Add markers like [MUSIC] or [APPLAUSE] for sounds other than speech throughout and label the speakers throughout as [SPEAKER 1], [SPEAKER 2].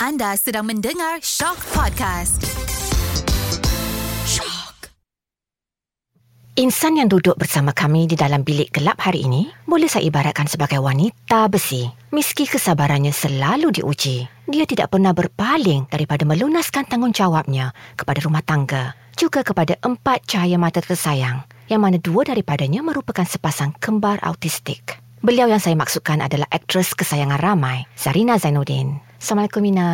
[SPEAKER 1] Anda sedang mendengar Shock Podcast. Shock.
[SPEAKER 2] Insan yang duduk bersama kami di dalam bilik gelap hari ini boleh saya ibaratkan sebagai wanita besi. Meski kesabarannya selalu diuji, dia tidak pernah berpaling daripada melunaskan tanggungjawabnya kepada rumah tangga, juga kepada empat cahaya mata tersayang, yang mana dua daripadanya merupakan sepasang kembar autistik. Beliau yang saya maksudkan adalah aktris kesayangan ramai, Zarina Zainuddin. Assalamualaikum Mina.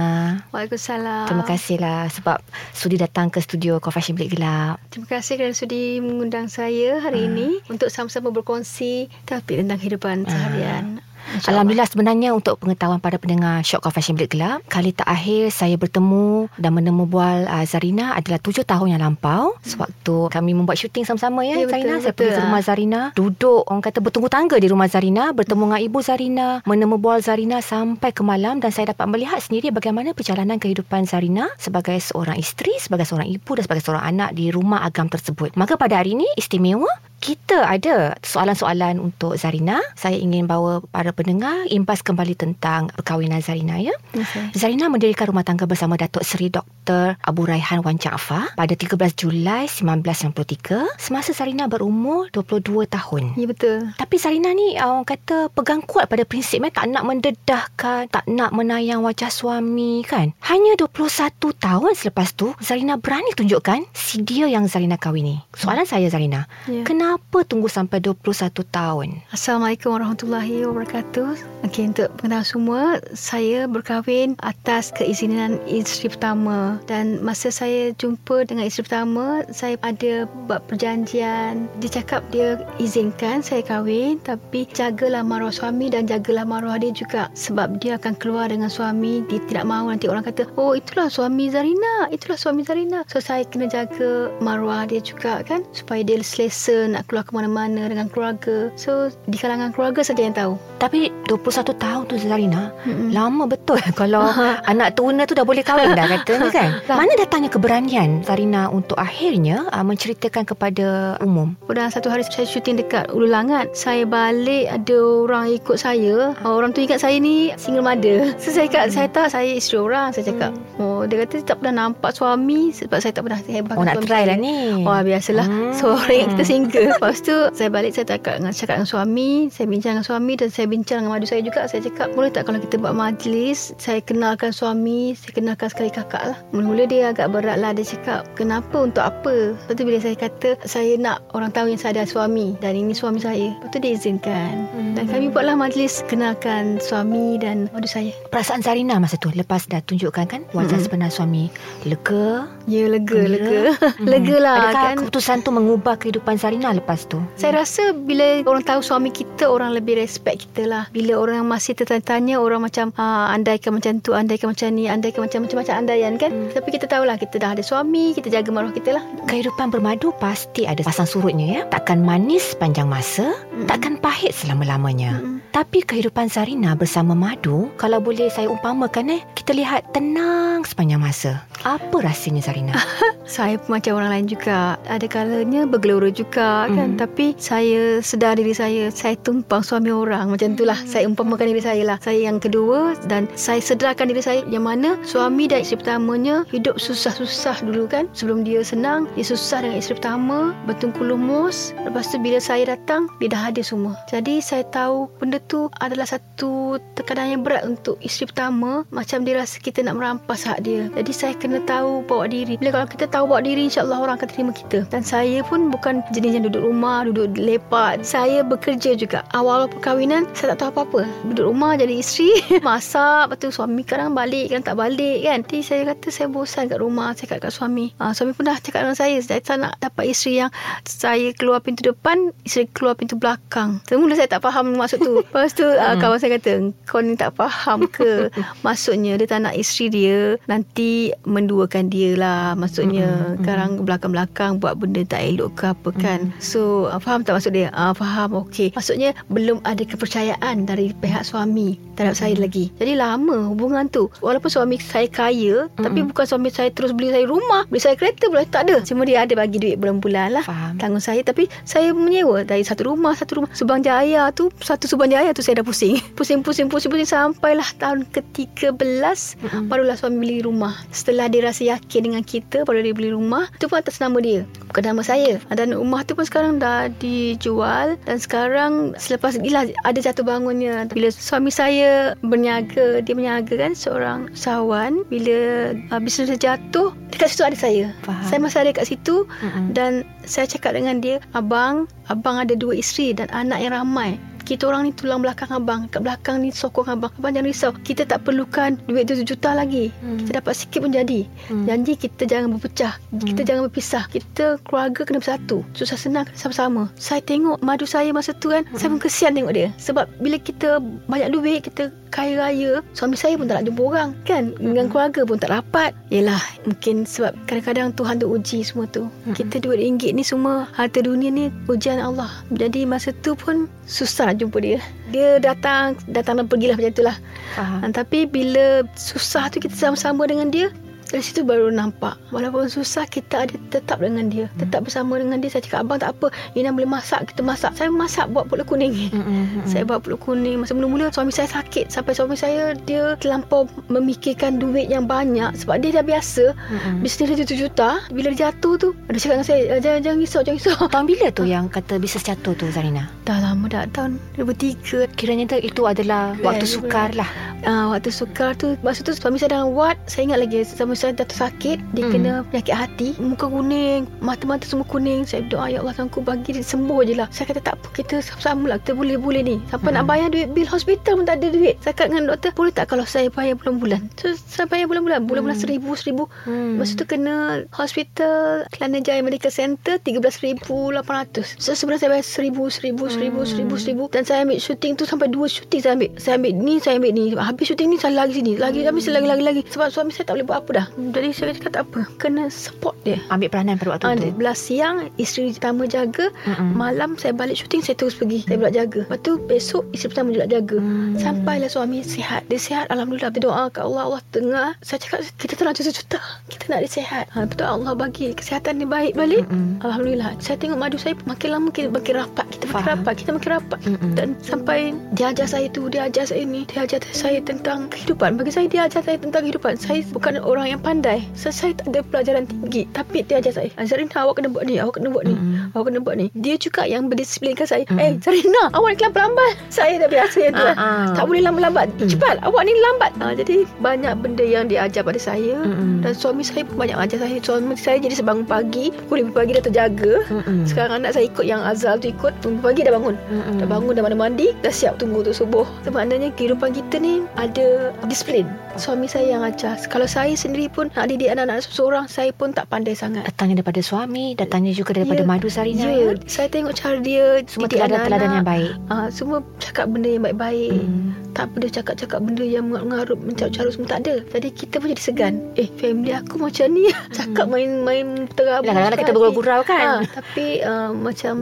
[SPEAKER 3] Waalaikumsalam.
[SPEAKER 2] Terima kasihlah sebab sudi datang ke studio Coffee Bilik Gelap.
[SPEAKER 3] Terima kasih kerana sudi mengundang saya hari ini untuk sama-sama berkongsi topik tentang kehidupan seharian. InsyaAllah.
[SPEAKER 2] Alhamdulillah sebenarnya untuk pengetahuan para pendengar Shock Confession Bilik Gelap, kali terakhir saya bertemu dan menemu bual uh, Zarina adalah tujuh tahun yang lampau. Sewaktu kami membuat syuting sama-sama ya,
[SPEAKER 3] Ya,
[SPEAKER 2] Zarina.
[SPEAKER 3] betul,
[SPEAKER 2] Saya pergi
[SPEAKER 3] betul.
[SPEAKER 2] ke rumah Zarina, duduk orang kata bertunggu tangga di rumah Zarina, bertemu dengan ibu Zarina, menemu bual Zarina sampai ke malam dan saya dapat melihat sendiri bagaimana perjalanan kehidupan Zarina sebagai seorang isteri, sebagai seorang ibu dan sebagai seorang anak di rumah agam tersebut. Maka pada hari ini istimewa kita ada soalan-soalan untuk Zarina. Saya ingin bawa para pendengar imbas kembali tentang perkahwinan Zarina ya.
[SPEAKER 3] Okey.
[SPEAKER 2] Zarina mendirikan rumah tangga bersama Datuk Seri Dr. Abu Raihan Wan Jaafar pada 13 Julai 1993 semasa Zarina berumur 22 tahun.
[SPEAKER 3] Ya betul.
[SPEAKER 2] Tapi Zarina ni uh, orang kata pegang kuat pada prinsip eh, tak nak mendedahkan, tak nak menayang wajah suami kan. Hanya 21 tahun selepas tu Zarina berani tunjukkan si dia yang Zarina kahwini. Soalan saya Zarina,
[SPEAKER 3] Ya.
[SPEAKER 2] kenapa tunggu sampai 21 tahun?
[SPEAKER 3] Assalamualaikum warahmatullahi wabarakatuh. Okey, untuk pengetahuan semua, saya berkahwin atas keizinan isteri pertama dan masa saya jumpa dengan isteri pertama, saya ada buat perjanjian. Dia cakap dia izinkan saya kahwin tapi jagalah maruah suami dan jagalah maruah dia juga sebab dia akan keluar dengan suami. Dia tidak mahu nanti orang kata, "Oh, itulah suami Zarina, itulah suami Zarina." So saya kena jaga maruah dia juga kan supaya dia selesa nak keluar ke mana-mana dengan keluarga. So di kalangan keluarga saja yang tahu.
[SPEAKER 2] Tapi 21 tahun tu Zarina,
[SPEAKER 3] Mm-mm.
[SPEAKER 2] lama betul [LAUGHS] kalau [LAUGHS] anak tuna tu dah boleh kahwin dah katanya kan. [LAUGHS]
[SPEAKER 3] Lah.
[SPEAKER 2] Mana datangnya keberanian Zarina untuk akhirnya uh, menceritakan kepada umum?
[SPEAKER 3] Pada satu hari saya syuting dekat Ulu Langat Saya balik ada orang ikut saya Orang tu ingat saya ni single mother So saya cakap saya tak saya isteri orang Saya cakap oh dia kata tak pernah nampak suami Sebab saya tak pernah hebat
[SPEAKER 2] Oh nak try lah ni.
[SPEAKER 3] Wah biasalah. Seorang yang kita single Lepas tu Saya balik saya cakap dengan, cakap dengan suami Saya bincang dengan suami Dan saya bincang dengan madu saya juga Saya cakap Boleh tak kalau kita buat majlis Saya kenalkan suami Saya kenalkan sekali kakak lah Mula-mula dia agak berat lah Dia cakap Kenapa untuk apa Lepas tu bila saya kata Saya nak orang tahu yang saya ada suami Dan ini suami saya Lepas tu dia izinkan
[SPEAKER 2] Hmm.
[SPEAKER 3] Dan kami buatlah majlis Kenalkan suami dan madu saya
[SPEAKER 2] Perasaan Zarina masa tu lepas dah tunjukkan kan wajah
[SPEAKER 3] Mm-mm.
[SPEAKER 2] sebenar suami. Lega.
[SPEAKER 3] Ya lega
[SPEAKER 2] Gembira.
[SPEAKER 3] Lega [LAUGHS]
[SPEAKER 2] Mm.
[SPEAKER 3] Lega lah
[SPEAKER 2] Adakah
[SPEAKER 3] kan
[SPEAKER 2] keputusan tu mengubah kehidupan Zarina lepas tu?
[SPEAKER 3] Saya rasa bila orang tahu suami kita Orang lebih respect kita lah Bila orang masih tertanya-tanya Orang macam ah, Andaikan macam tu Andaikan macam ni Andaikan macam macam-macam andaian kan
[SPEAKER 2] Hmm.
[SPEAKER 3] Tapi kita tahulah Kita dah ada suami Kita jaga maruah kita lah
[SPEAKER 2] Kehidupan bermadu pasti ada pasang surutnya ya. Takkan manis panjang masa,
[SPEAKER 3] Mm.
[SPEAKER 2] takkan pahit selama-lamanya.
[SPEAKER 3] Mm-mm.
[SPEAKER 2] Tapi kehidupan Zarina bersama Madu, kalau boleh saya umpamakan eh, kita lihat tenang sepanjang masa. Apa rasanya Zarina? [LAUGHS]
[SPEAKER 3] Saya pun macam orang lain juga. Ada kalanya bergelora juga kan?
[SPEAKER 2] Mhm.
[SPEAKER 3] Tapi saya sedar diri saya Saya tumpang suami orang. Macam itulah. Saya umpamakan diri saya lah. Saya yang kedua Dan saya sedarkan diri saya Yang mana suami dan isteri pertamanya Hidup susah-susah dulu kan? Sebelum dia senang Dia susah dengan isteri pertama Bertungku lumus Lepas tu bila saya datang Dia dah ada semua. Jadi saya tahu Benda tu adalah satu Tekanan yang berat untuk isteri pertama. Macam dia rasa kita nak merampas hak dia. Jadi saya kena tahu bawa diri. Bila kalau kita tahu bawa diri InsyaAllah orang akan terima kita. Dan saya pun bukan jenis yang duduk rumah Duduk lepak. Saya bekerja juga. Awal perkahwinan Saya tak tahu apa-apa. Duduk rumah jadi isteri [LAUGHS] Masak. Lepas tu suami kadang balik Kadang tak balik kan? Jadi saya kata saya bosan kat rumah Saya cakap kat suami. Ha, Suami pun dah cakap dengan saya Saya tak nak dapat isteri yang Saya keluar pintu depan Isteri keluar pintu belakang. Semula saya tak faham maksud tu. [LAUGHS] Lepas tu hmm. kawan saya kata Kau ni tak faham ke? [LAUGHS] Maksudnya dia tak nak isteri dia Nanti menduakan dia lah. Maksudnya
[SPEAKER 2] Mm-mm,
[SPEAKER 3] sekarang belakang-belakang buat benda tak elok ke apa kan. So uh, faham tak maksud dia? Ah faham okey. Maksudnya belum ada kepercayaan dari pihak suami terhadap saya lagi. Jadi lama hubungan tu. Walaupun suami saya kaya tapi
[SPEAKER 2] Mm-mm.
[SPEAKER 3] bukan suami saya terus beli saya rumah. Beli saya kereta boleh tak ada. Cuma dia ada bagi duit bulan-bulan lah.
[SPEAKER 2] Faham.
[SPEAKER 3] tanggung saya. Tapi saya menyewa dari satu rumah satu rumah. Subang Jaya tu satu Subang Jaya tu saya dah pusing. [LAUGHS] Pusing pusing pusing pusing. Sampailah tahun ke-13
[SPEAKER 2] Mm-mm.
[SPEAKER 3] barulah suami beli rumah. Setelah dia rasa yakin dengan kita baru dia beli rumah itu pun atas nama dia bukan nama saya dan rumah tu pun sekarang dah dijual dan sekarang selepas gila ada jatuh bangunnya bila suami saya berniaga dia berniaga kan seorang usahawan bila uh, bisnes dia jatuh dekat situ ada saya
[SPEAKER 2] Faham.
[SPEAKER 3] saya masih ada kat situ
[SPEAKER 2] Mm-mm.
[SPEAKER 3] dan saya cakap dengan dia, abang, abang ada dua isteri dan anak yang ramai. Kita orang ni tulang belakang abang. Kat belakang ni sokong abang. Abang jangan risau. Kita tak perlukan duit 7 juta lagi.
[SPEAKER 2] Hmm.
[SPEAKER 3] Kita dapat sikit pun jadi.
[SPEAKER 2] Hmm.
[SPEAKER 3] Janji kita jangan berpecah. Kita
[SPEAKER 2] Hmm.
[SPEAKER 3] jangan berpisah. Kita keluarga kena bersatu. Susah senang sama-sama. Saya tengok madu saya masa tu kan. Saya pun kesian tengok dia. Sebab bila kita banyak duit, kita kaya raya, suami saya pun tak nak jumpa orang. Kan? Dengan keluarga pun tak rapat. Yelah, mungkin sebab kadang-kadang Tuhan tu uji semua tu.
[SPEAKER 2] Mm-mm.
[SPEAKER 3] Kita duit ringgit ni semua harta dunia ni ujian Allah. Jadi masa tu pun susah jumpa dia. Dia datang, datang dan pergilah macam itulah.
[SPEAKER 2] Faham.
[SPEAKER 3] Ha, tapi bila susah tu kita sama-sama dengan dia, dari situ baru nampak. Walaupun susah kita ada tetap dengan dia. Tetap bersama dengan dia. Saya cakap abang tak apa. Ina boleh masak, kita masak. Saya masak buat pulut kuning.
[SPEAKER 2] Mm-mm.
[SPEAKER 3] Saya buat pulut kuning Masa mula-mula suami saya sakit Sampai suami saya Dia terlampau memikirkan duit yang banyak Sebab dia dah biasa
[SPEAKER 2] Mm-mm.
[SPEAKER 3] Bisnes dia 7 juta Bila dia jatuh tu Dia cakap dengan saya "Ah, Jangan, jangan risau Jangan risau [LAUGHS]
[SPEAKER 2] Tahun bila tu yang kata bisnes jatuh tu Zarina?
[SPEAKER 3] Dah lama dah Tahun 2003
[SPEAKER 2] Kiranya tu itu adalah waktu sukar lah.
[SPEAKER 3] Ah, waktu sukar tu Masa tu suami saya dalam ward Saya ingat lagi Suami saya jatuh sakit Dia
[SPEAKER 2] Hmm.
[SPEAKER 3] kena penyakit hati Muka kuning Mata-mata semua kuning Saya doa Ya Allah Tuanku bagi dia sembuh je lah Saya kata tak apa Kita sama-sama lah Kita boleh-boleh ni Sampai
[SPEAKER 2] Hmm.
[SPEAKER 3] nak bayar duit Bil hospital pun tak ada duit Saya kata dengan doktor Boleh tak kalau saya bayar bulan-bulan So saya bayar bulan-bulan Bulan-bulan
[SPEAKER 2] Hmm.
[SPEAKER 3] seribu Seribu
[SPEAKER 2] Hmm.
[SPEAKER 3] Masa tu kena hospital Kelana Jaya Medical Center 13,800 So sebenarnya saya bayar seribu Seribu Seribu
[SPEAKER 2] Hmm.
[SPEAKER 3] Seribu Seribu Dan saya ambil syuting tu Sampai dua syuting saya ambil Saya ambil ni Saya ambil ni Habis syuting ni Saya lagi sini. Lagi habis lagi lagi lagi. Sebab suami saya tak boleh buat apa dah. Jadi saya cakap tak apa. Kena support dia.
[SPEAKER 2] Ambil peranan pada waktu
[SPEAKER 3] Ah,
[SPEAKER 2] tu.
[SPEAKER 3] Belas siang Isteri pertama jaga.
[SPEAKER 2] Mm-mm.
[SPEAKER 3] Malam saya balik syuting Saya terus pergi. Saya pula jaga. Lepas tu besok Isteri pertama juga jaga.
[SPEAKER 2] Hmm.
[SPEAKER 3] Sampailah suami sihat. Dia sihat Alhamdulillah. Dia doa ke Allah. Allah tengah. Saya cakap Kita tak nak juta Kita nak dia sihat. Ha, Betul. Allah bagi Kesihatan dia baik balik.
[SPEAKER 2] Mm-mm.
[SPEAKER 3] Alhamdulillah. Saya tengok madu saya Makin lama makin, makin rapat. Kita makin
[SPEAKER 2] Faham.
[SPEAKER 3] rapat Kita makin rapat.
[SPEAKER 2] Mm-mm.
[SPEAKER 3] Dan sampai Dia ajar saya tu Dia ajar saya ni Dia ajar saya tentang kehidupan. Bagi saya dia ajar saya tentang kehidupan. Saya bukan orang yang pandai. Saya, saya tak ada pelajaran tinggi. Tapi dia ajar saya. Zarina awak kena buat ni Awak kena buat ni.
[SPEAKER 2] Mm-mm.
[SPEAKER 3] Awak kena buat ni. Dia juga yang berdisiplinkan saya.
[SPEAKER 2] Mm.
[SPEAKER 3] Eh Zarina Awak ni lambat-lambat [LAUGHS] Saya dah biasa yang tu
[SPEAKER 2] ah.
[SPEAKER 3] Tak boleh lambat-lambat
[SPEAKER 2] Mm.
[SPEAKER 3] Cepat. Awak ni lambat. Ha, Jadi banyak benda yang dia ajar pada saya.
[SPEAKER 2] Mm-mm.
[SPEAKER 3] Dan suami saya pun banyak ajar saya. Suami saya jadi sebangun pagi. Pukul 5 pagi dah terjaga.
[SPEAKER 2] Mm-mm.
[SPEAKER 3] Sekarang anak saya ikut yang Azal tu ikut. Tunggu pagi dah bangun.
[SPEAKER 2] Mm-mm.
[SPEAKER 3] Dah bangun dah mandi Dah siap tunggu untuk subuh. Maknanya kehidupan kita ni Ada disiplin Suami saya yang ajar Kalau saya sendiri pun Nak didik anak-anak seorang Saya pun tak pandai sangat
[SPEAKER 2] Datangnya daripada suami, datangnya juga daripada
[SPEAKER 3] Ya.
[SPEAKER 2] Madu Sarina.
[SPEAKER 3] Ya,
[SPEAKER 2] Ya.
[SPEAKER 3] saya tengok cara dia
[SPEAKER 2] Semua
[SPEAKER 3] didik
[SPEAKER 2] teladan-teladan yang baik.
[SPEAKER 3] Ah, semua cakap benda yang baik-baik.
[SPEAKER 2] Hmm.
[SPEAKER 3] Tak dia cakap-cakap benda yang mengaruh mencarut-carut semua tak ada. Jadi kita pun jadi segan. Eh, family aku macam ni. Cakap main-main terabur.
[SPEAKER 2] Kadang-kadang kita bergurau-gurau kan.
[SPEAKER 3] Ah, tapi uh, macam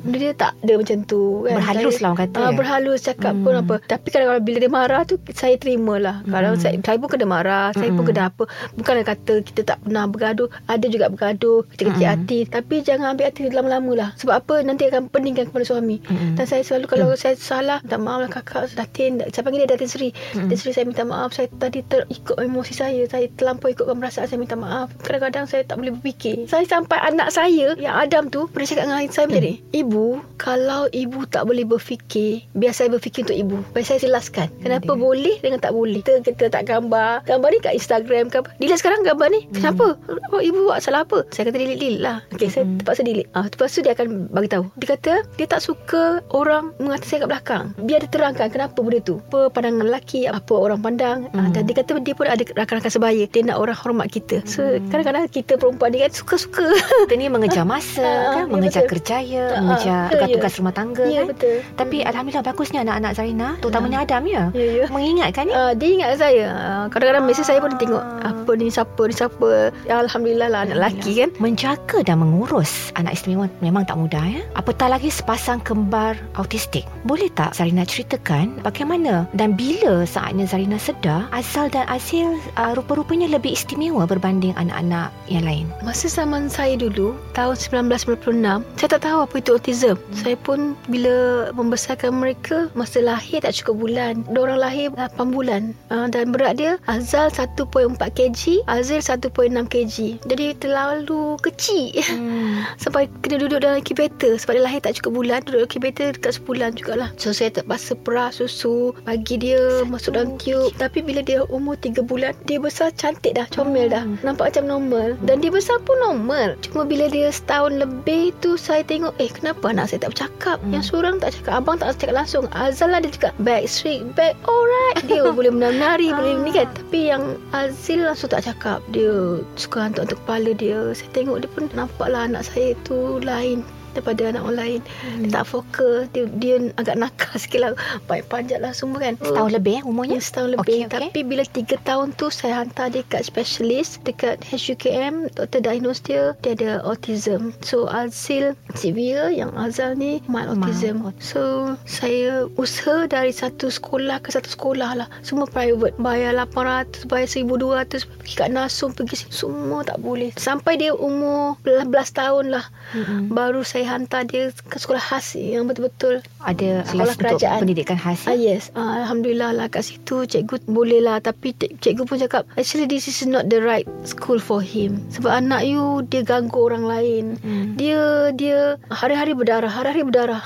[SPEAKER 3] benda dia tak ada macam tu kan.
[SPEAKER 2] Berhalus
[SPEAKER 3] Saya-
[SPEAKER 2] lah orang kata.
[SPEAKER 3] Ah, berhalus cakap pun
[SPEAKER 2] Hmm.
[SPEAKER 3] apa. Tapi kadang-kadang bila dia marah tu saya terima lah. Kadang
[SPEAKER 2] Hmm.
[SPEAKER 3] saya, saya pun kena marah, saya pun
[SPEAKER 2] Hmm.
[SPEAKER 3] kena apa. Bukanlah kata kita tak pernah bergaduh. Ada juga bergaduh, kecil-kecil
[SPEAKER 2] Hmm.
[SPEAKER 3] hati. Tapi jangan ambil hati lama-lama lah. Sebab apa nanti akan peningkan kepada suami.
[SPEAKER 2] Mm-mm.
[SPEAKER 3] Dan saya selalu kalau saya salah minta maaf lah kakak Datin saya panggil dia Datin Sri
[SPEAKER 2] Mm-mm.
[SPEAKER 3] Datin Sri saya minta maaf saya tadi terikut emosi saya saya terlampau ikutkan perasaan saya minta maaf kadang-kadang saya tak boleh berfikir saya sampai anak saya yang Adam tu pernah cakap dengan saya macam ni ibu kalau ibu tak boleh berfikir biar saya berfikir untuk ibu biar saya jelaskan kenapa
[SPEAKER 2] dia.
[SPEAKER 3] Boleh dengan tak boleh. Kita, kita tak gambar. Gambar ni kat Instagram ke apa. Delete sekarang gambar ni. Kenapa? Oh, ibu buat salah apa? Saya kata delete delete lah. Okay, saya
[SPEAKER 2] Mm-mm.
[SPEAKER 3] terpaksa delete. Ah, lepas tu dia akan bagi tahu dia kata dia tak suka orang mengata saya kat belakang. Biar dia terangkan kenapa benda tu. Apa pandangan lelaki apa orang pandang. Hmm. dan dia kata dia pun ada rakan-rakan sebaya. Dia nak orang hormat kita. So
[SPEAKER 2] Hmm.
[SPEAKER 3] kadang-kadang kita perempuan ni kan suka-suka. [LAUGHS]
[SPEAKER 2] Kita ni mengejar masa
[SPEAKER 3] Ah,
[SPEAKER 2] kan,
[SPEAKER 3] ya,
[SPEAKER 2] mengejar kerjaya,
[SPEAKER 3] Ah,
[SPEAKER 2] mengejar tugas-tugas
[SPEAKER 3] ya.
[SPEAKER 2] rumah tangga
[SPEAKER 3] ya
[SPEAKER 2] kan.
[SPEAKER 3] betul.
[SPEAKER 2] Tapi alhamdulillah bagusnya anak-anak Zarina, terutamanya Adam ya.
[SPEAKER 3] ya ya
[SPEAKER 2] Mengingatkan ni.
[SPEAKER 3] Ah, dia ingat saya. Ah, kadang-kadang mesej saya pun dia tengok
[SPEAKER 2] Ah.
[SPEAKER 3] apa ni siapa ni siapa. Ya, Alhamdulillah lah anak lelaki kan.
[SPEAKER 2] Menjaga dan mengurus anak istimewa memang tak mudah ya. Apatah lagi sepasang kembar autistik. Boleh tak Zarina ceritakan bagaimana dan bila saatnya Zarina sedar Azal dan Azil uh, rupa-rupanya lebih istimewa berbanding anak-anak yang lain?
[SPEAKER 3] Masa zaman saya dulu tahun 1996 saya tak tahu apa itu autism. Saya pun bila membesarkan mereka masa lahir tak cukup bulan. Diorang lahir 8 bulan. Uh, dan berat dia Azal 1.4 kg, Azil 1.6 kg. Jadi terlalu kecil.
[SPEAKER 2] Hmm. [LAUGHS]
[SPEAKER 3] Sampai kena duduk dalam incubator. Sebab dia lahir tak cukup bulan Duduk dalam incubator dekat sebulan jugalah. So saya terpaksa perah susu Bagi dia masuk dalam tiup. Tapi bila dia umur 3 bulan Dia besar cantik dah Comel dah.
[SPEAKER 2] Hmm.
[SPEAKER 3] Nampak macam normal. Dan dia besar pun normal. Cuma bila dia setahun lebih tu Saya tengok Eh kenapa anak saya tak bercakap?
[SPEAKER 2] Hmm.
[SPEAKER 3] Yang seorang tak cakap Abang tak cakap langsung. Azal lah dia cakap Back straight back. Alright Dia boleh menari-nari Boleh ni kan. Tapi yang Azil langsung tak cakap. Dia suka hantuk-hantuk kepala dia. Saya tengok dia pun Nampaklah anak saya tu lain daripada anak orang lain. Dia tak fokus. Dia, dia agak nakal sikit lah. Baik panjat lah semua kan.
[SPEAKER 2] Setahun lebih eh,
[SPEAKER 3] Ya,
[SPEAKER 2] umurnya?
[SPEAKER 3] setahun
[SPEAKER 2] Okey,
[SPEAKER 3] lebih.
[SPEAKER 2] okey.
[SPEAKER 3] Tapi bila tiga tahun tu saya hantar dia kat specialist dekat HUKM, doktor diagnose dia, dia ada autism. So Azil severe, yang Azal ni mild
[SPEAKER 2] Mild
[SPEAKER 3] autism. So saya usaha dari satu sekolah ke satu sekolah lah. Semua private. Bayar 800, bayar 1200, pergi kat Nasum, pergi sini. Semua tak boleh. Sampai dia umur 11 tahun lah.
[SPEAKER 2] Mm-mm.
[SPEAKER 3] Baru saya hantar dia ke sekolah khas yang betul-betul
[SPEAKER 2] Ada
[SPEAKER 3] Sekolah
[SPEAKER 2] untuk
[SPEAKER 3] kerajaan.
[SPEAKER 2] pendidikan khas.
[SPEAKER 3] Ah
[SPEAKER 2] ya?
[SPEAKER 3] yes, ah, alhamdulillah lah kat situ cikgu boleh lah tapi cik- cikgu pun cakap actually this is not the right school for him. Sebab anak you dia ganggu orang lain.
[SPEAKER 2] Hmm.
[SPEAKER 3] Dia dia hari-hari berdarah, hari-hari berdarah.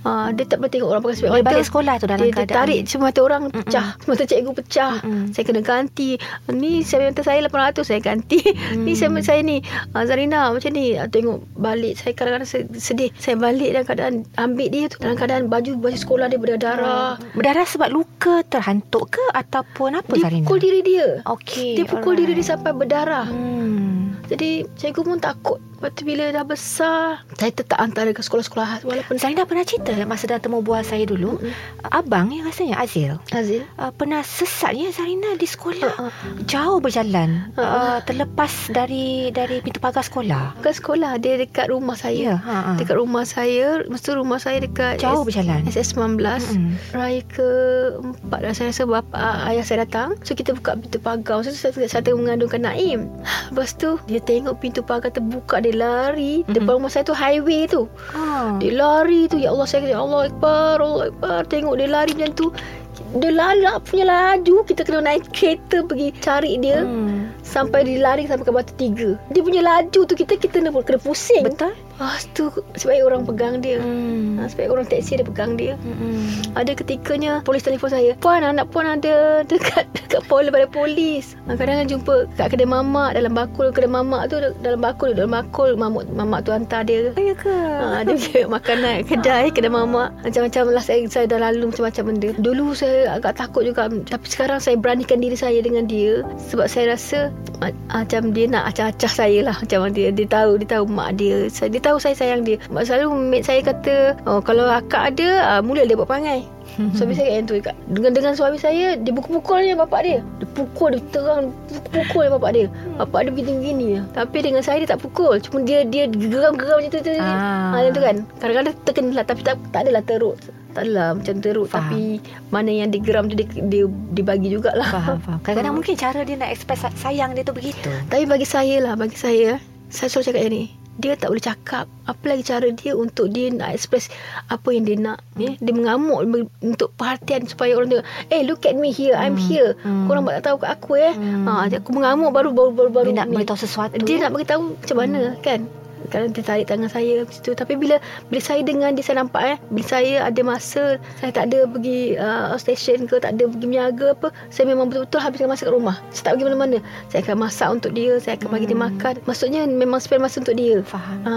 [SPEAKER 3] Ah, dia tak boleh tengok orang pakai
[SPEAKER 2] Boleh
[SPEAKER 3] mata.
[SPEAKER 2] balik sekolah tu dalam
[SPEAKER 3] dia, dia
[SPEAKER 2] keadaan
[SPEAKER 3] tarik semua mata orang pecah. Mata cikgu pecah.
[SPEAKER 2] Mm-mm.
[SPEAKER 3] Saya kena ganti. Ni saya mata saya 800 saya ganti. [LAUGHS] Ni saya saya ni ah, Zarina macam ni Ah, tengok balik saya kadang-kadang saya sedih. Saya balik dalam keadaan ambil dia tu dalam keadaan baju baju sekolah dia berdarah.
[SPEAKER 2] Berdarah sebab luka terhantuk ke ataupun apa
[SPEAKER 3] Dia
[SPEAKER 2] Zarina?
[SPEAKER 3] pukul diri dia.
[SPEAKER 2] Okey.
[SPEAKER 3] Dia pukul diri dia sampai berdarah.
[SPEAKER 2] Hmm.
[SPEAKER 3] Jadi cikgu pun takut. Lepas tu bila dah besar, saya tetap hantar ke sekolah-sekolah. Walaupun
[SPEAKER 2] Zarina pernah cerita masa dah temu buah saya dulu,
[SPEAKER 3] Mm-mm.
[SPEAKER 2] abang ni rasanya Azil.
[SPEAKER 3] Azil.
[SPEAKER 2] Uh, pernah sesat ya Zarina di sekolah.
[SPEAKER 3] Uh-uh.
[SPEAKER 2] Jauh berjalan.
[SPEAKER 3] Uh-uh.
[SPEAKER 2] Uh, terlepas dari dari pintu pagar sekolah.
[SPEAKER 3] Ke sekolah dia dekat rumah
[SPEAKER 2] Ya,
[SPEAKER 3] saya.
[SPEAKER 2] ha, ha.
[SPEAKER 3] Dekat rumah saya, masa tu rumah saya dekat
[SPEAKER 2] Jauh
[SPEAKER 3] S-
[SPEAKER 2] berjalan.
[SPEAKER 3] SS19
[SPEAKER 2] Mm-mm.
[SPEAKER 3] Raya ke empat dah saya rasa bapa, ayah saya datang So kita buka pintu pagar tu saya, saya tengah mengandungkan Naim Lepas tu dia tengok pintu pagar terbuka Dia lari
[SPEAKER 2] Mm-mm.
[SPEAKER 3] Depan rumah saya tu highway tu
[SPEAKER 2] Oh.
[SPEAKER 3] Dia lari tu Ya Allah saya kata Ya Allah Akbar Allah Akbar Tengok dia lari macam tu Dia lalak punya laju Kita kena naik kereta Pergi cari dia
[SPEAKER 2] Hmm.
[SPEAKER 3] Sampai dia lari sampai ke batu tiga Dia punya laju tu Kita kita kena, kena pusing
[SPEAKER 2] Betul?
[SPEAKER 3] Lepas tu Sebaik orang pegang dia.
[SPEAKER 2] Hmm.
[SPEAKER 3] ha, Sebaik orang taksi dia pegang dia.
[SPEAKER 2] Hmm.
[SPEAKER 3] ada ketikanya polis telefon saya Puan anak puan ada dekat [LAUGHS] dekat polis pada polis. Ha, Kadang-kadang jumpa kat kedai mamak Dalam bakul kedai mamak tu Dalam bakul dalam bakul Mamak, mamak tu hantar dia.
[SPEAKER 2] Ya ke?
[SPEAKER 3] Ha, dia [LAUGHS] makanan kedai kedai mamak. Macam-macam lah saya, saya dah lalu macam-macam benda. Dulu saya agak takut juga tapi sekarang saya beranikan diri saya dengan dia sebab saya rasa ma- macam dia nak acah-acah saya lah. Macam dia dia tahu dia tahu mak dia. Saya, dia tahu saya sayang dia Mak selalu mate saya kata oh, kalau akak ada uh, mula dia buat perangai [LAUGHS] Suami saya yang tu juga. Dengan dengan suami saya Dia pukul-pukulnya bapak dia Dia pukul Dia terang Pukul bapak dia Bapak dia begini-begini je. Tapi dengan saya dia tak pukul Cuma dia dia geram-geram macam tu, tu, tu.
[SPEAKER 2] Ah.
[SPEAKER 3] Ha, macam tu kan Kadang-kadang terkena lah Tapi tak, tak adalah teruk Tak adalah macam teruk
[SPEAKER 2] Faham.
[SPEAKER 3] Tapi Mana yang dia geram tu Dia, dia, dia bagi jugalah
[SPEAKER 2] Faham, faham. [LAUGHS] Kadang-kadang
[SPEAKER 3] Ah.
[SPEAKER 2] mungkin cara dia nak express sayang dia tu begitu.
[SPEAKER 3] Tapi bagi saya lah Bagi saya Saya selalu cakap yang ni dia tak boleh cakap Apa lagi cara dia Untuk dia nak express Apa yang dia nak ya? Dia mengamuk Untuk perhatian Supaya orang tengok Eh look at me here I'm
[SPEAKER 2] Hmm.
[SPEAKER 3] here
[SPEAKER 2] Hmm.
[SPEAKER 3] Korang tak tahu kat aku eh
[SPEAKER 2] Hmm.
[SPEAKER 3] ha, Aku mengamuk baru Baru baru, baru
[SPEAKER 2] Dia nak beritahu sesuatu.
[SPEAKER 3] Dia
[SPEAKER 2] ya?
[SPEAKER 3] nak beritahu Macam mana kan Kadang dia tarik tangan saya situ. Tapi bila bila saya dengan dia saya nampak eh bila saya ada masa saya tak ada pergi uh, station ke tak ada pergi meniaga apa saya memang betul-betul habiskan masa kat rumah. Saya tak pergi mana-mana. Saya akan masak untuk dia, saya akan bagi dia
[SPEAKER 2] Hmm.
[SPEAKER 3] makan. Maksudnya memang spend masa untuk dia.
[SPEAKER 2] Faham.
[SPEAKER 3] Ha.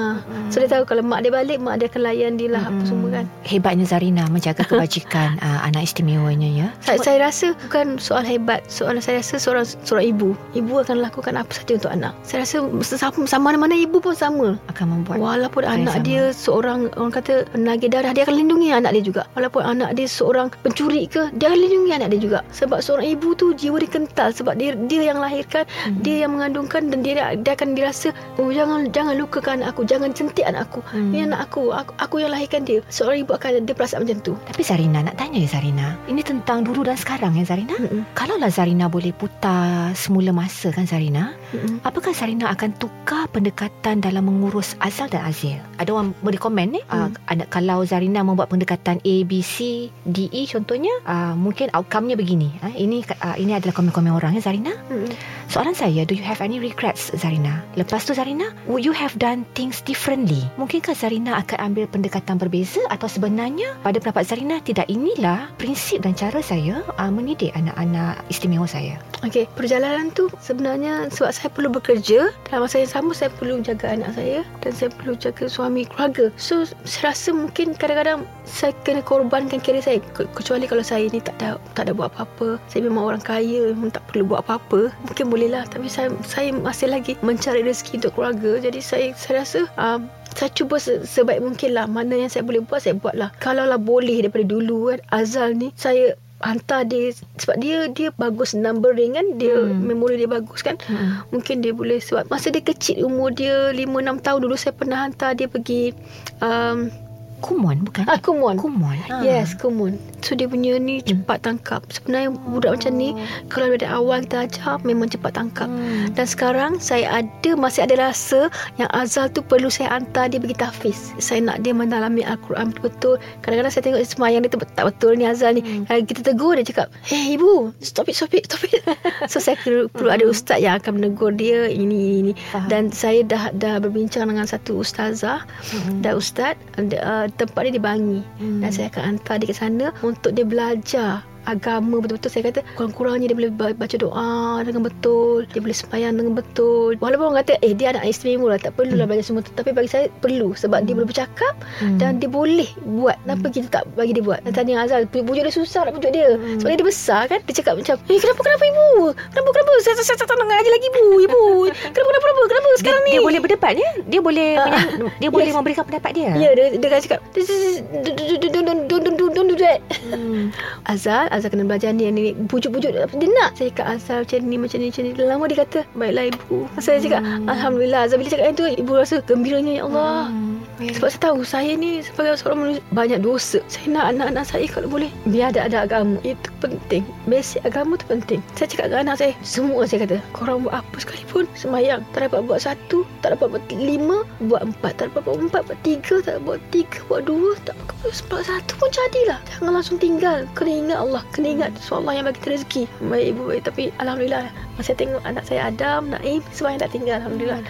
[SPEAKER 3] So dia tahu kalau mak dia balik mak dia akan layan dia lah apa
[SPEAKER 2] Mm-mm.
[SPEAKER 3] semua kan.
[SPEAKER 2] Hebatnya Zarina menjaga kebajikan uh, [LAUGHS] anak istimewanya ya.
[SPEAKER 3] Saya, saya rasa bukan soal hebat. Soal saya rasa seorang seorang ibu, ibu akan lakukan apa saja untuk anak. Saya rasa sama, sama mana-mana ibu pun sama.
[SPEAKER 2] Akan membuat
[SPEAKER 3] Walaupun anak
[SPEAKER 2] sama.
[SPEAKER 3] dia seorang orang kata penagih darah dia akan lindungi anak dia juga. Walaupun anak dia seorang pencuri ke dia akan lindungi anak dia juga. Sebab seorang ibu tu jiwa dia kental sebab dia dia yang lahirkan,
[SPEAKER 2] Hmm.
[SPEAKER 3] dia yang mengandungkan dan dia dia akan dirasa oh jangan jangan lukakan anak aku, jangan centik anak aku.
[SPEAKER 2] Hmm.
[SPEAKER 3] Ini anak aku, aku, aku yang lahirkan dia. Seorang ibu akan ada perasaan macam tu.
[SPEAKER 2] Tapi Zarina nak tanya ya Zarina. Ini tentang dulu dan sekarang ya Zarina.
[SPEAKER 3] Mm-mm.
[SPEAKER 2] Kalaulah Zarina boleh putar semula masa kan Zarina,
[SPEAKER 3] Mm-mm.
[SPEAKER 2] apakah Zarina akan tukar pendekatan dalam mengurus Azal dan Azil? Ada orang boleh komen ni, hmm. uh, anak kalau Zarina membuat pendekatan A, B, C, D, E contohnya, uh, mungkin outcome-nya begini. Uh, ini uh, ini adalah komen-komen orang ya Zarina.
[SPEAKER 3] Mm-mm.
[SPEAKER 2] Soalan saya, do you have any regrets Zarina? Lepas tu Zarina, would you have done things differently? Mungkinkah Zarina akan ambil pendekatan berbeza atau sebenarnya pada pendapat Zarina tidak inilah prinsip dan cara saya uh, mendidik anak-anak istimewa saya?
[SPEAKER 3] Okey, perjalanan tu sebenarnya sebab saya perlu bekerja dalam masa yang sama saya perlu jaga anak saya dan saya perlu jaga suami keluarga. So saya rasa mungkin kadang-kadang saya kena korbankan kira saya Ke- kecuali kalau saya ni tak ada tak ada buat apa-apa. Saya memang orang kaya memang tak perlu buat apa-apa. Mungkin boleh lah tapi saya saya masih lagi mencari rezeki untuk keluarga. Jadi saya saya rasa um, saya cuba se- sebaik mungkin lah Mana yang saya boleh buat Saya buat lah Kalau lah boleh Daripada dulu kan Azal ni Saya hantar dia Sebab dia Dia bagus numbering kan Dia
[SPEAKER 2] Hmm.
[SPEAKER 3] memori dia bagus kan
[SPEAKER 2] Hmm.
[SPEAKER 3] Mungkin dia boleh Sebab masa dia kecil Umur dia 5-6 tahun dulu Saya pernah hantar dia pergi um,
[SPEAKER 2] Kumon bukan?
[SPEAKER 3] Ah Kumon
[SPEAKER 2] Kumon. Ha.
[SPEAKER 3] Yes Kumon So dia punya ni cepat tangkap Sebenarnya budak macam ni Kalau dari awal kita ajar Memang cepat tangkap
[SPEAKER 2] Hmm.
[SPEAKER 3] dan sekarang saya ada masih ada rasa yang Azal tu perlu saya hantar dia pergi tahfiz. Saya nak dia mendalami Al-Quran betul-betul. Kadang-kadang saya tengok semayang dia tak betul ni Azal ni.
[SPEAKER 2] Hmm.
[SPEAKER 3] Hmm. Kita tegur dia cakap, "Hey ibu, stop it, stop it, stop it." [LAUGHS] so saya perlu, perlu ada ustaz yang akan menegur dia ini ini.
[SPEAKER 2] Faham.
[SPEAKER 3] Dan saya dah dah berbincang dengan satu ustazah
[SPEAKER 2] Hmm.
[SPEAKER 3] dan ustaz uh, tempat dia di Bangi.
[SPEAKER 2] Hmm.
[SPEAKER 3] Dan saya akan hantar dia ke sana untuk dia belajar agama betul-betul saya kata kurang-kurangnya dia boleh ba- baca doa dengan betul dia boleh sembahyang dengan betul walaupun orang kata eh dia anak istimewa lah tak perlulah
[SPEAKER 2] Hmm.
[SPEAKER 3] belajar semua tu tapi bagi saya perlu sebab dia
[SPEAKER 2] Hmm.
[SPEAKER 3] boleh bercakap
[SPEAKER 2] Hmm.
[SPEAKER 3] dan dia boleh buat kenapa
[SPEAKER 2] Hmm.
[SPEAKER 3] kita tak bagi dia buat dan tanya Azal pujuk dia susah nak pujuk dia
[SPEAKER 2] Hmm.
[SPEAKER 3] sebab dia, dia besar kan dia cakap macam eh kenapa kenapa ibu kenapa kenapa saya saya, saya tak nak ngaji lagi ibu ibu kenapa kenapa kenapa kenapa
[SPEAKER 2] dia,
[SPEAKER 3] sekarang ni
[SPEAKER 2] dia boleh berdebat ya? Dia boleh
[SPEAKER 3] Ah,
[SPEAKER 2] menyang- dia boleh
[SPEAKER 3] yes.
[SPEAKER 2] memberikan pendapat dia.
[SPEAKER 3] Ya, dia, dia akan cakap "This is- don't, don't, don't, don't, don't, don't, don't do that
[SPEAKER 2] Hmm.
[SPEAKER 3] Azal Azal kena belajar ni ni Pujuk-pujuk Dia nak Saya cakap Azal macam ni Macam ni macam ni Lama dia kata Baiklah ibu Saya cakap
[SPEAKER 2] Hmm.
[SPEAKER 3] Alhamdulillah Azal bila cakap yang tu Ibu rasa gembiranya Ya Allah
[SPEAKER 2] Hmm.
[SPEAKER 3] Sebab saya tahu saya ni sebagai seorang manusia banyak dosa. Saya nak anak-anak saya kalau boleh biar ada ada agama. Itu penting. Basic agama tu penting. Saya cakap dengan anak saya, semua saya kata, korang buat apa sekalipun semayang. Tak dapat buat satu, tak dapat buat lima, buat empat. Tak dapat buat empat, buat tiga, tak dapat buat tiga, buat dua, tak dapat buat buat satu pun jadilah. Jangan langsung tinggal. Kena ingat Allah. Kena ingat so Allah yang bagi kita rezeki. Baik ibu baik. Tapi Alhamdulillah. Masa tengok anak saya Adam, Naim, semua yang tak tinggal. Alhamdulillah.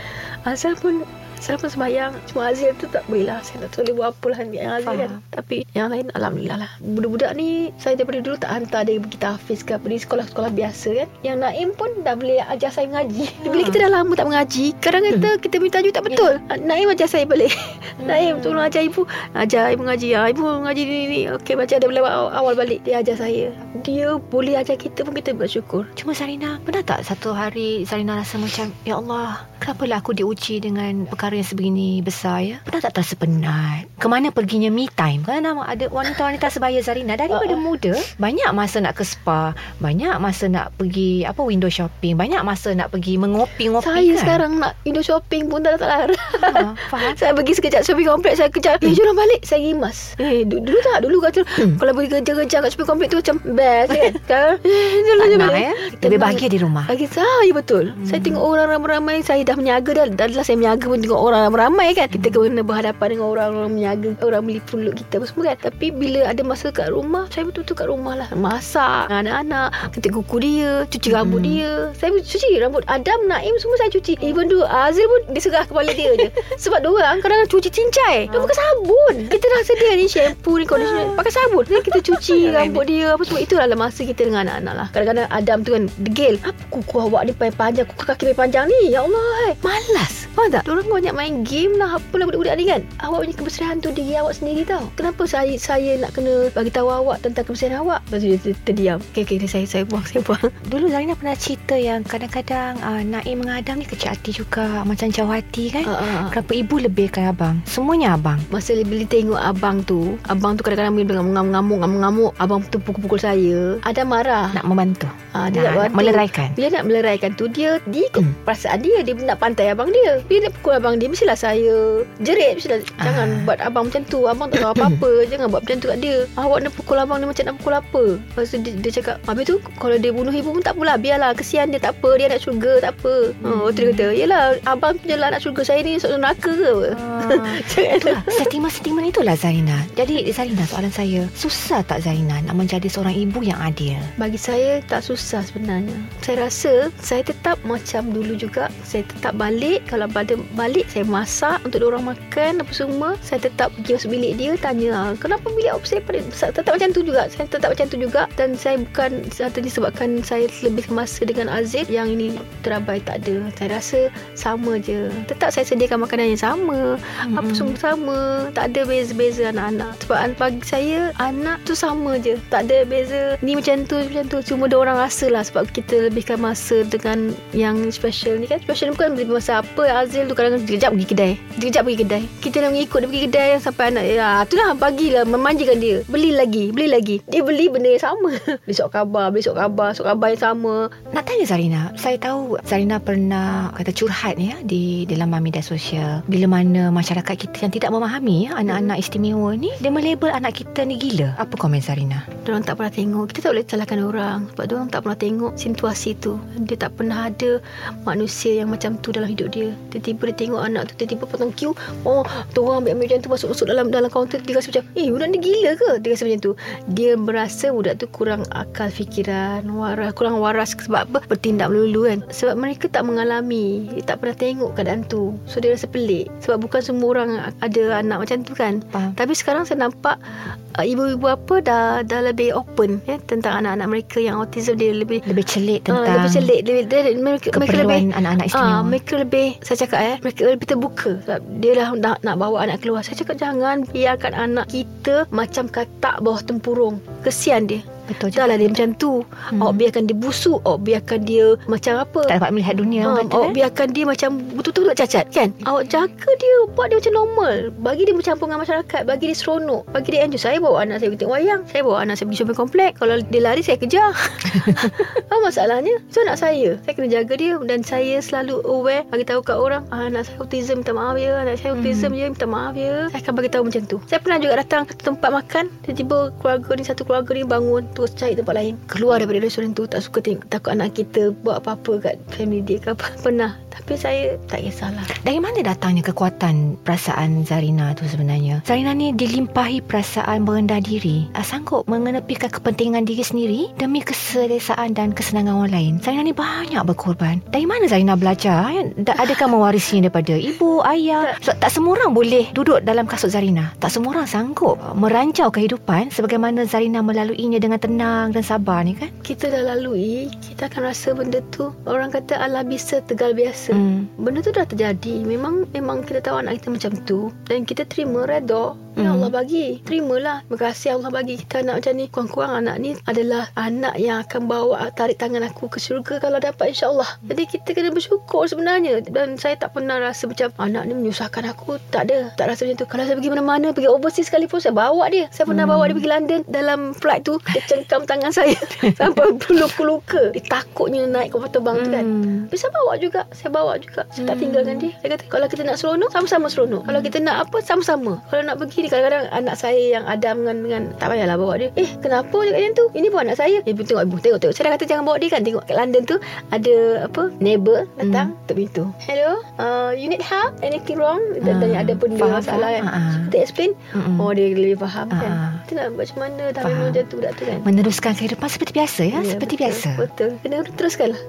[SPEAKER 3] Azal pun Azal pun sembahyang. Cuma Azil tu tak boleh lah. Saya tak boleh buat apa lah Yang Azil kan.
[SPEAKER 2] Faham.
[SPEAKER 3] Tapi yang lain Alhamdulillah lah. Budak-budak ni Saya daripada dulu tak hantar dia Pergi tahfiz ke apa Di sekolah-sekolah biasa kan. Yang Naim pun Dah boleh ajar saya mengaji. [LAUGHS] Bila kita dah lama tak mengaji Kadang kita Kita minta tajuk tak betul. Naim ajar saya balik. [LAUGHS] Naim tolong ajar ibu. Ajar ibu mengaji. Ya, Ibu mengaji ni ni Okey baca dia boleh awal, awal balik Dia ajar saya. Dia boleh ajar kita pun Kita bersyukur
[SPEAKER 2] Cuma Sarina, pernah tak satu hari Sarina rasa macam, Ya Allah, kenapalah aku diuji dengan perkara yang sebegini besar ya? Pernah tak terasa penat? Kemana perginya me time? Kan nama ada wanita-wanita sebaya Zarina daripada
[SPEAKER 3] Uh-uh.
[SPEAKER 2] muda, banyak masa nak ke spa, banyak masa nak pergi apa window shopping, banyak masa nak pergi mengopi-ngopi
[SPEAKER 3] Saya
[SPEAKER 2] kan?
[SPEAKER 3] sekarang nak Window shopping pun tak tak larang
[SPEAKER 2] Ha, faham?
[SPEAKER 3] Saya pergi sekejap shopping kompleks Saya kejar Eh jom balik Saya rimas Eh du- dulu tak Dulu kata
[SPEAKER 2] Hmm.
[SPEAKER 3] Kalau pergi kerja-kerja Kat shopping kompleks tu Macam best kan Sekarang [LAUGHS] jom
[SPEAKER 2] Tak [LAUGHS]
[SPEAKER 3] jom
[SPEAKER 2] nak ya? Lebih bahagia di rumah.
[SPEAKER 3] Lagi saya betul
[SPEAKER 2] Hmm.
[SPEAKER 3] Saya tengok orang ramai-ramai Saya dah menyaga dah Dah adalah saya menyaga pun Tengok orang ramai kan. Kita kena berhadapan dengan orang orang menyaga orang beli pulut kita apa semua kan. Tapi bila ada masa kat rumah saya betul-betul kat rumah lah. Masak dengan anak-anak ketik kuku dia cuci rambut
[SPEAKER 2] Hmm.
[SPEAKER 3] dia. Saya cuci rambut. Adam Naim semua saya cuci. Even tu Azil pun dia serah kepala dia je. [LAUGHS] Sebab dia orang kadang-kadang cuci cincai. Dia pakai sabun. Kita dah sedia ni shampoo ni conditioner. Pakai sabun. Jadi kita cuci rambut dia. apa semua. Itulah lah masa kita dengan anak-anak lah. Kadang-kadang Adam tu kan degil. Apa kuku awak ni panjang? Kuku kaki panjang ni? Ya Allah hai. malas. Faham tak? Diorang banyak main game lah. Apalah budak-budak ni kan? Awak punya kebersihan tu diri awak sendiri tau. Kenapa saya saya nak kena bagi tahu awak tentang kebersihan awak? Lepas tu dia ter- terdiam. Okay, okay, saya saya buang [LAUGHS] saya buang.
[SPEAKER 2] Dulu Zarina pernah cerita yang kadang-kadang uh, Naim dengan Adam ni kecil hati juga. Macam jauh hati kan?
[SPEAKER 3] Ah, ah, ah.
[SPEAKER 2] Kenapa ibu lebihkan abang? Semuanya abang.
[SPEAKER 3] Masa bila tengok abang tu Abang tu kadang-kadang Bila mengamuk-ngamuk Ngamuk-ngamuk Abang tu pukul-pukul saya. Ada marah.
[SPEAKER 2] Nak membantu? Nak,
[SPEAKER 3] dia nak
[SPEAKER 2] nak
[SPEAKER 3] bantu.
[SPEAKER 2] meleraikan.
[SPEAKER 3] Bila nak meleraikan tu. Dia Dia ikut
[SPEAKER 2] Hmm.
[SPEAKER 3] perasaan dia. Dia nak pantai abang dia. Bila nak pukul abang dia Mestilah saya Jerit. Mestilah Jangan
[SPEAKER 2] Ah.
[SPEAKER 3] buat abang macam tu. Abang tak tahu [COUGHS] apa-apa. Jangan buat macam tu kat dia. Awak nak pukul abang ni Macam nak pukul apa? Lepas tu dia, dia cakap Habis tu Kalau dia bunuh ibu pun tak apalah. Biarlah kesian dia. Tak apa. Dia anak syurga tak apa. Hmm. oh, Tu dia kata Yelah Abang je lah anak syurga Saya ni Sok neraka ke apa? [LAUGHS] Cakap
[SPEAKER 2] Itulah Sentimen-sentimen itulah Zarina Jadi Zarina soalan saya Susah tak Zarina Nak menjadi seorang ibu yang adil?
[SPEAKER 3] Bagi saya tak susah sebenarnya. Saya rasa saya tetap macam dulu juga. Saya tetap balik. Kalau pada balik saya masak untuk orang makan apa semua. Saya tetap pergi masuk bilik dia tanya "Ah, kenapa bilik awak saya pada tetap macam tu juga. Saya tetap macam tu juga dan saya bukan tadi disebabkan saya lebih masa dengan Aziz yang ini terabai tak ada. Saya rasa sama je. Tetap saya sediakan makanan yang sama. Mm-hmm. Apa semua sama. Tak ada beza-beza anak-anak. Sebab bagi saya anak tu sama je. Tak ada beza ni macam tu macam tu. Cuma dia orang rasa lah sebab kita lebihkan masa dengan yang special ni kan. Special ni bukan lebih masa apa. Azil tu kadang-kadang sekejap pergi kedai. Sekejap pergi kedai. Kita nak mengikut dia pergi kedai sampai anak ya itulah bagilah memanjakan dia. Beli lagi, beli lagi. Dia beli benda yang sama. [LAUGHS] Besok khabar, besok khabar, besok khabar yang sama.
[SPEAKER 2] Nak tanya Zarina Saya tahu Zarina pernah Kata curhat ya Di dalam media sosial Bila mana masyarakat kita Yang tidak memahami ya, Anak-anak istimewa ni Dia melabel anak kita ni gila Apa komen Zarina?
[SPEAKER 3] Diorang tak pernah tengok Kita tak boleh salahkan orang Sebab diorang tak pernah tengok Situasi tu Dia tak pernah ada Manusia yang macam tu Dalam hidup dia Tiba-tiba dia tengok anak tu Tiba-tiba potong queue Oh tu orang ambil macam tu Masuk-masuk dalam dalam kaunter Dia rasa macam Eh budak ni gila ke? Dia rasa macam tu. Dia berasa budak tu Kurang akal fikiran waras, Kurang waras Sebab apa? Bertindak melulu kan. Sebab mereka tak mengalami Dia tak pernah tengok keadaan tu. So dia rasa pelik. Sebab bukan semua orang Ada anak macam tu kan.
[SPEAKER 2] Faham?
[SPEAKER 3] tapi sekarang saya nampak uh, ibu-ibu apa dah dah lebih open ya tentang anak-anak mereka yang autism. Dia lebih
[SPEAKER 2] Lebih celik
[SPEAKER 3] Ah,
[SPEAKER 2] tentang
[SPEAKER 3] lebih celik. Lebih, dia, mereka, mereka lebih
[SPEAKER 2] anak-anak istimewa.
[SPEAKER 3] Ah, mereka lebih saya cakap eh mereka lebih terbuka sebab dia dah nak, nak bawa anak keluar. Saya cakap jangan biarkan anak kita macam katak bawah tempurung. Kesian dia.
[SPEAKER 2] Betul juga.
[SPEAKER 3] Dah lah dia macam tu. Hmm. Awak biarkan dia busuk, awak biarkan dia macam apa?
[SPEAKER 2] Tak dapat melihat dunia
[SPEAKER 3] Ha,
[SPEAKER 2] kata
[SPEAKER 3] awak
[SPEAKER 2] eh?
[SPEAKER 3] biarkan dia macam betul-betul nak cacat kan? Awak jaga dia Buat dia macam normal. Bagi dia bercampur dengan masyarakat Bagi dia seronok Bagi dia enjoy. Saya bawa anak saya pergi tengok wayang Saya bawa anak saya pergi shopping komplek. Kalau dia lari saya kejar. [LAUGHS] Apa masalahnya? So anak saya. Saya kena jaga dia Dan saya selalu aware Bagi tahu kat orang ah, Anak saya autism minta maaf ya Anak saya autism
[SPEAKER 2] Hmm.
[SPEAKER 3] je minta maaf ya. Saya akan bagi tahu macam tu. Saya pernah juga datang ke tempat makan Tiba-tiba keluarga ni Satu keluarga ni bangun Terus cari tempat lain Keluar daripada restoran tu Tak suka tengok Takut anak kita Buat apa-apa kat family dia ke apa [LAUGHS] Pernah Tapi saya tak kisahlah
[SPEAKER 2] Dari mana datangnya kekuatan perasaan Zarina tu sebenarnya? Zarina ni dilimpahi perasaan merendah diri. Sanggup mengenepikan kepentingan diri sendiri demi keselesaan dan kesenangan orang lain. Zarina ni banyak berkorban. Dari mana Zarina belajar? ya? Da- Adakah mewarisinya daripada ibu, ayah? Sebab tak semua orang boleh duduk dalam kasut Zarina. Tak semua orang sanggup merancau kehidupan sebagaimana Zarina melaluinya dengan tenang dan sabar ni kan?
[SPEAKER 3] Kita dah lalui Kita akan rasa benda tu Orang kata ala bisa tegal biasa.
[SPEAKER 2] Hmm.
[SPEAKER 3] Benda tu dah terjadi. Memang memang kita tahu anak kita macam tu Dan kita terima redha Ya
[SPEAKER 2] Hmm.
[SPEAKER 3] Allah bagi. Terimalah. Terima kasih Allah bagi kita anak macam ni. Kurang-kurang anak ni adalah Anak yang akan bawa Tarik tangan aku ke syurga Kalau dapat insyaAllah. Jadi kita kena bersyukur sebenarnya. Dan saya tak pernah rasa macam Anak ni menyusahkan aku. Tak ada. Tak rasa macam tu. Kalau saya pergi mana-mana Pergi overseas sekalipun Saya bawa dia. Saya pernah
[SPEAKER 2] Hmm.
[SPEAKER 3] bawa dia pergi London Dalam flight tu. Dia [LAUGHS] cengkam tangan saya [LAUGHS] Sampai luka-luka Dia takutnya naik kapal terbang tu kan
[SPEAKER 2] Hmm.
[SPEAKER 3] tapi saya bawa juga Saya bawa juga Saya tak
[SPEAKER 2] Hmm.
[SPEAKER 3] tinggalkan dia Saya kata Kalau kita nak seronok Sama-sama seronok Kalau kita nak apa Sama-sama Kalau nak pergi kadang-kadang anak saya yang Adam dengan dengan tak payahlah bawa dia. Eh, kenapa dia kat yang tu? Ini pun anak saya. Ibu tengok ibu tengok tengok. Saya dah kata jangan bawa dia kan. Tengok kat London tu ada apa? Neighbor datang
[SPEAKER 2] Hmm.
[SPEAKER 3] ketuk pintu. Hello, uh, you need help? Anything wrong? Dan
[SPEAKER 2] Ah,
[SPEAKER 3] tanya ada benda
[SPEAKER 2] faham,
[SPEAKER 3] masalah kan.
[SPEAKER 2] Ah, ah.
[SPEAKER 3] Kita explain.
[SPEAKER 2] Mm-mm.
[SPEAKER 3] Oh, dia lebih faham
[SPEAKER 2] Ah,
[SPEAKER 3] kan. Kita nak buat macam mana dah
[SPEAKER 2] Faham.
[SPEAKER 3] memang macam tu budak tu kan.
[SPEAKER 2] Meneruskan kehidupan seperti biasa ya, seperti
[SPEAKER 3] betul,
[SPEAKER 2] biasa.
[SPEAKER 3] Betul. Kena teruskanlah.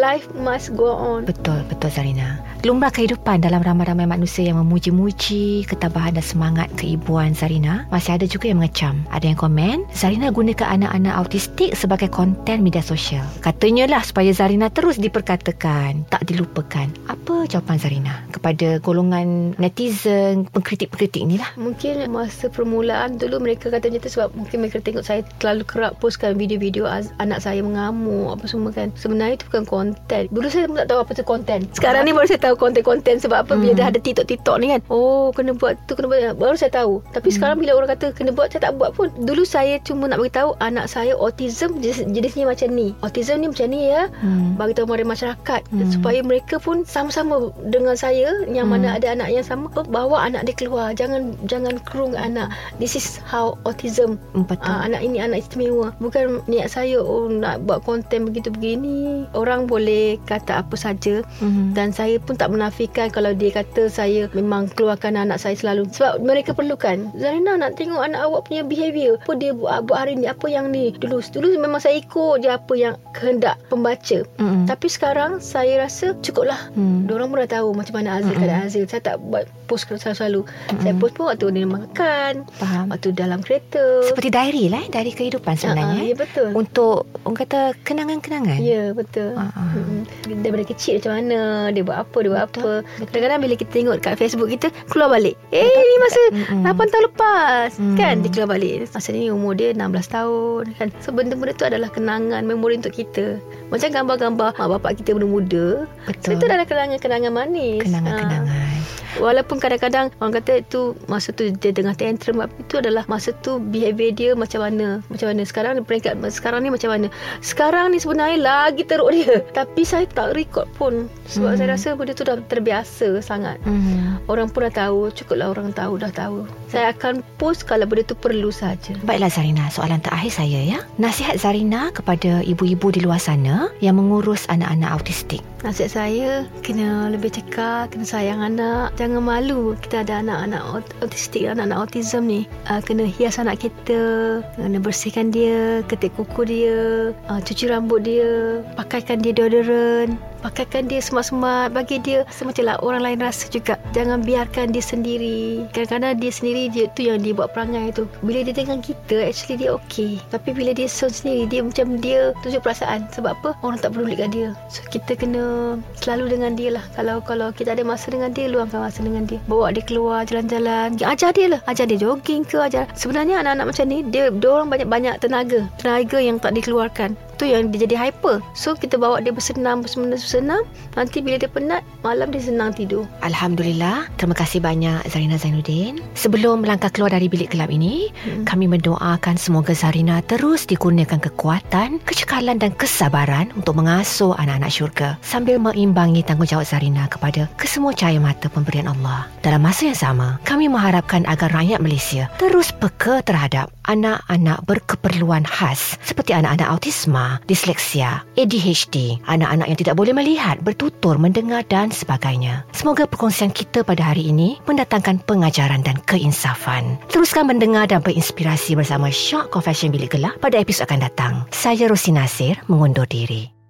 [SPEAKER 3] Life must go on.
[SPEAKER 2] Betul, betul Zarina. Lumrah kehidupan dalam ramai-ramai manusia yang memuji-muji ketabahan dan semangat keibuan Zarina. Masih ada juga yang mengecam. Ada yang komen, Zarina gunakan anak-anak autistik sebagai konten media sosial. Katanya lah supaya Zarina terus diperkatakan, tak dilupakan. Apa jawapan Zarina kepada golongan netizen, pengkritik-pengkritik ni lah?
[SPEAKER 3] Mungkin masa permulaan dulu mereka kata macam tu sebab mungkin mereka tengok saya terlalu kerap postkan video-video anak saya mengamuk apa semua kan. Sebenarnya itu bukan konten. Dulu saya pun tak tahu apa tu konten. Sekarang ni baru saya tahu konten-konten sebab apa bila
[SPEAKER 2] Hmm.
[SPEAKER 3] dah ada TikTok-TikTok ni kan. Oh kena buat tu kena buat baru saya tahu. Tapi
[SPEAKER 2] Hmm.
[SPEAKER 3] sekarang bila orang kata kena buat saya tak buat pun. Dulu saya cuma nak beritahu anak saya autism jenis, jenisnya macam ni. Autism ni macam ni ya.
[SPEAKER 2] Hmm.
[SPEAKER 3] Bagi tahu pada masyarakat
[SPEAKER 2] Hmm.
[SPEAKER 3] supaya mereka pun sama-sama dengan saya yang
[SPEAKER 2] Hmm.
[SPEAKER 3] mana ada anak yang sama bawa anak dia keluar jangan jangan kurung anak this is how autism
[SPEAKER 2] Hmm, Betul.
[SPEAKER 3] Ah, anak ini anak istimewa bukan niat saya oh nak buat konten begitu begini orang boleh kata apa saja
[SPEAKER 2] Hmm.
[SPEAKER 3] dan saya pun tak menafikan kalau dia kata saya memang keluarkan anak saya selalu sebab mereka perlukan Zarina nak tengok anak awak punya behaviour apa dia buat, buat hari ni apa yang ni dulu dulu memang saya ikut je apa yang kehendak pembaca
[SPEAKER 2] Hmm.
[SPEAKER 3] tapi sekarang saya rasa cukuplah
[SPEAKER 2] Hmm.
[SPEAKER 3] Diorang pun dah tahu macam mana Azil
[SPEAKER 2] Mm-mm.
[SPEAKER 3] keadaan Azil. Saya tak buat post selalu-selalu. Saya post pun waktu dia makan,
[SPEAKER 2] Faham.
[SPEAKER 3] waktu dalam kereta.
[SPEAKER 2] Seperti diary lah, eh, diary kehidupan sebenarnya.
[SPEAKER 3] Ah,
[SPEAKER 2] eh.
[SPEAKER 3] ya betul.
[SPEAKER 2] Untuk orang kata kenangan-kenangan.
[SPEAKER 3] Ya betul.
[SPEAKER 2] Ah.
[SPEAKER 3] Mm-mm. Daripada kecil macam mana dia buat apa dia buat
[SPEAKER 2] Betul,
[SPEAKER 3] apa.
[SPEAKER 2] betul.
[SPEAKER 3] Kadang-kadang bila kita tengok kat Facebook kita keluar balik. Eh ni masa
[SPEAKER 2] Mm-mm.
[SPEAKER 3] 8 tahun lepas
[SPEAKER 2] Mm.
[SPEAKER 3] kan dia keluar balik. Masa ni umur dia 16 tahun kan. So benda-benda tu adalah kenangan memori untuk kita. Macam gambar-gambar mak bapak kita muda-muda.
[SPEAKER 2] Betul.
[SPEAKER 3] itu adalah kenangan-kenangan manis.
[SPEAKER 2] Kenangan-kenangan.
[SPEAKER 3] Walaupun kadang-kadang orang kata itu masa tu dia tengah tantrum itu adalah masa tu behavior dia macam mana macam mana sekarang ni peringkat sekarang ni macam mana sekarang ni sebenarnya lagi teruk dia [LAUGHS] tapi saya tak record pun sebab
[SPEAKER 2] Hmm.
[SPEAKER 3] saya rasa benda tu dah terbiasa sangat
[SPEAKER 2] Hmm.
[SPEAKER 3] orang pun dah tahu cukuplah orang tahu dah tahu saya akan post kalau benda tu perlu saja
[SPEAKER 2] Baiklah Zarina, soalan terakhir saya ya. Nasihat Zarina kepada ibu-ibu di luar sana yang mengurus anak-anak autistik.
[SPEAKER 3] Nasihat saya kena lebih cekap, kena sayang anak. Jangan malu kita ada anak-anak aut- autistik, anak-anak autism ni. Uh, kena hias anak kita, kena bersihkan dia, ketik kuku dia, uh, cuci rambut dia, pakaikan dia deodorant, pakaikan dia semat-semat, bagi dia semacam lah orang lain rasa juga. Jangan biarkan dia sendiri. Kadang-kadang dia sendiri dia tu yang dia buat perangai tu. Bila dia dengan kita, actually dia okey. Tapi bila dia sendiri, dia macam dia tunjuk perasaan. Sebab apa? Orang tak kat dia. So kita kena selalu dengan dia lah. Kalau kalau kita ada masa dengan dia, luangkan masa dengan dia. Bawa dia keluar jalan-jalan. Ajar dia lah. Ajar dia jogging ke ajar. Sebenarnya anak-anak macam ni, dia, dia orang banyak-banyak tenaga. Tenaga yang tak dikeluarkan. Tu yang dia jadi hyper. So kita bawa dia bersenam, bersenam, bersenam. Nanti bila dia penat, malam dia senang tidur.
[SPEAKER 2] Alhamdulillah, terima kasih banyak Zarina Zainuddin. Sebelum melangkah keluar dari bilik gelap ini,
[SPEAKER 3] Hmm.
[SPEAKER 2] kami mendoakan semoga Zarina terus dikurniakan kekuatan, kecekalan dan kesabaran untuk mengasuh anak-anak syurga sambil mengimbangi tanggungjawab Zarina kepada kesemua cahaya mata pemberian Allah. Dalam masa yang sama, kami mengharapkan agar rakyat Malaysia terus peka terhadap anak-anak berkeperluan khas seperti anak-anak autisma, disleksia, ADHD, anak-anak yang tidak boleh melihat, bertutur, mendengar dan sebagainya. Semoga perkongsian kita pada hari ini mendatangkan pengajaran dan keinsafan. Teruskan mendengar dan berinspirasi bersama Shock Confession Bilik Gelap pada episod akan datang. Saya Rosi Nasir mengundur diri.